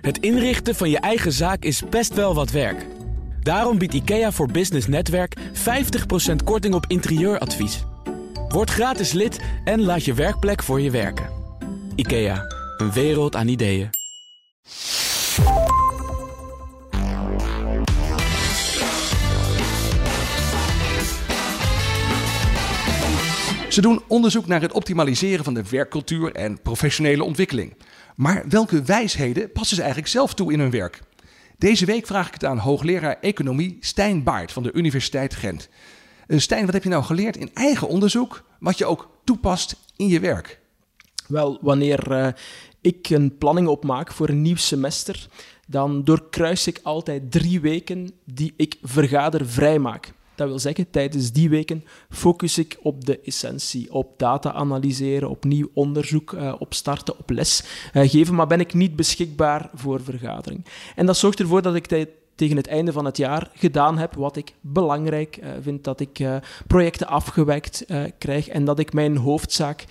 Het inrichten van je eigen zaak is best wel wat werk. Daarom biedt IKEA voor Business Netwerk 50% korting op interieuradvies. Word gratis lid en laat je werkplek voor je werken. IKEA, een wereld aan ideeën. Ze doen onderzoek naar het optimaliseren van de werkcultuur en professionele ontwikkeling. Maar welke wijsheden passen ze eigenlijk zelf toe in hun werk? Deze week vraag ik het aan hoogleraar economie Stijn Baart van de Universiteit Gent. Uh, Stijn, wat heb je nou geleerd in eigen onderzoek, wat je ook toepast in je werk? Wel, wanneer uh, ik een planning opmaak voor een nieuw semester, dan doorkruis ik altijd drie weken die ik vergadervrij maak. Dat wil zeggen, tijdens die weken focus ik op de essentie, op data analyseren, op nieuw onderzoek uh, op starten, op les uh, geven, maar ben ik niet beschikbaar voor vergadering. En dat zorgt ervoor dat ik tegen het einde van het jaar gedaan heb wat ik belangrijk uh, vind, dat ik uh, projecten afgewekt uh, krijg en dat ik mijn hoofdzaak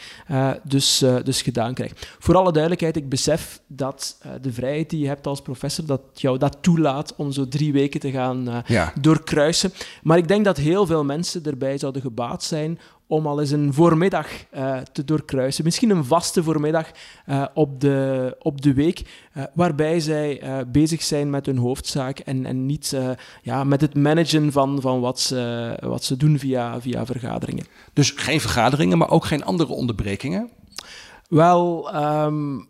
dus, dus gedaan krijg. Voor alle duidelijkheid, ik besef dat de vrijheid die je hebt als professor, dat jou dat toelaat om zo drie weken te gaan ja. doorkruisen. Maar ik denk dat heel veel mensen erbij zouden gebaat zijn om al eens een voormiddag uh, te doorkruisen. Misschien een vaste voormiddag uh, op, de, op de week, uh, waarbij zij bezig zijn met hun hoofdzaak en, en niet ja, met het managen van, van wat, ze, wat ze doen via, via vergaderingen. Dus geen vergaderingen, maar ook geen andere onderbrekingen? Wel, um,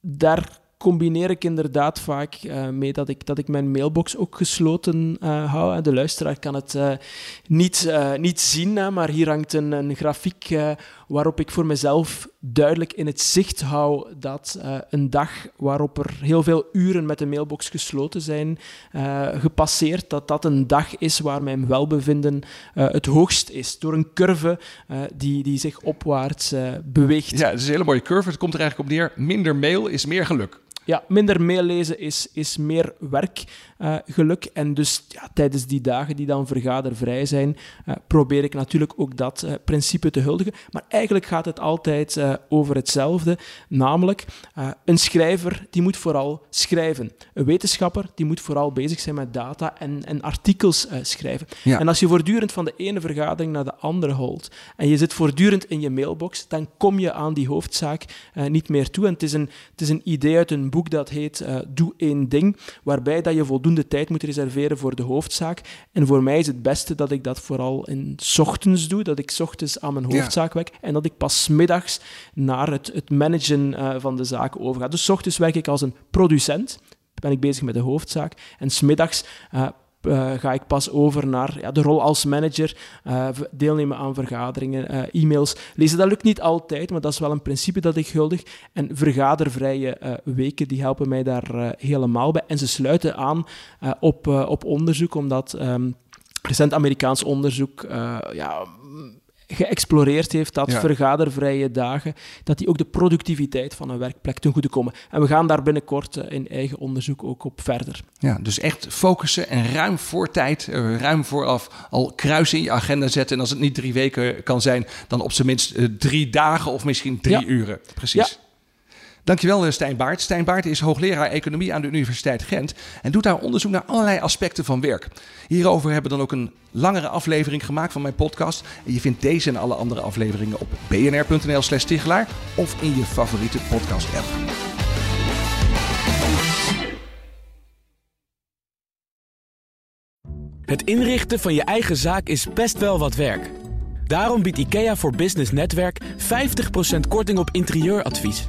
daar combineer ik inderdaad vaak uh, mee dat ik, dat ik mijn mailbox ook gesloten uh, hou. De luisteraar kan het uh, niet, niet zien, maar hier hangt een, een grafiek waarop ik voor mezelf duidelijk in het zicht hou dat een dag waarop er heel veel uren met de mailbox gesloten zijn gepasseerd, dat dat een dag is waar mijn welbevinden het hoogst is. Door een curve die, die zich opwaarts beweegt. Ja, het is een hele mooie curve. Het komt er eigenlijk op neer. Minder mail is meer geluk ja, minder meelezen is, is meer werkgeluk. Uh, en dus ja, tijdens die dagen die dan vergadervrij zijn, uh, probeer ik natuurlijk ook dat uh, principe te huldigen. Maar eigenlijk gaat het altijd over hetzelfde. Namelijk, een schrijver die moet vooral schrijven. Een wetenschapper die moet vooral bezig zijn met data en, en artikels schrijven. Ja. En als je voortdurend van de ene vergadering naar de andere holt en je zit voortdurend in je mailbox, dan kom je aan die hoofdzaak niet meer toe. En het is een, het is een idee uit een boek dat heet uh, Doe één ding, waarbij dat je voldoende tijd moet reserveren voor de hoofdzaak. En voor mij is het beste dat ik dat vooral in ochtends doe, dat ik ochtends aan mijn hoofdzaak werk en dat ik pas middags naar het, het managen uh, van de zaak overga. Dus ochtends werk ik als een producent, ben ik bezig met de hoofdzaak, en smiddags uh, uh, ga ik pas over naar ja, de rol als manager, uh, deelnemen aan vergaderingen, uh, e-mails lezen. Dat lukt niet altijd, maar dat is wel een principe dat ik guldig. En vergadervrije weken die helpen mij daar helemaal bij. En ze sluiten aan op, op onderzoek, omdat um, recent Amerikaans onderzoek ja, geëxploreerd heeft, dat vergadervrije dagen, dat die ook de productiviteit van een werkplek ten goede komen. En we gaan daar binnenkort eh, in eigen onderzoek ook op verder. Ja, dus echt focussen en ruim voor tijd, eh, ruim vooraf al kruisen in je agenda zetten. En als het niet drie weken kan zijn, dan op zijn minst eh, drie dagen of misschien drie uren. Precies. Dankjewel eh, Stijn Baart. Stijn Baart is hoogleraar economie aan de Universiteit Gent en doet daar onderzoek naar allerlei aspecten van werk. Hierover hebben we dan ook een langere aflevering gemaakt van mijn podcast. En je vindt deze en alle andere afleveringen op bnr.nl slash Tichelaar of in je favoriete podcast app. Het inrichten van je eigen zaak is best wel wat werk. Daarom biedt IKEA voor Business Netwerk 50% korting op interieuradvies.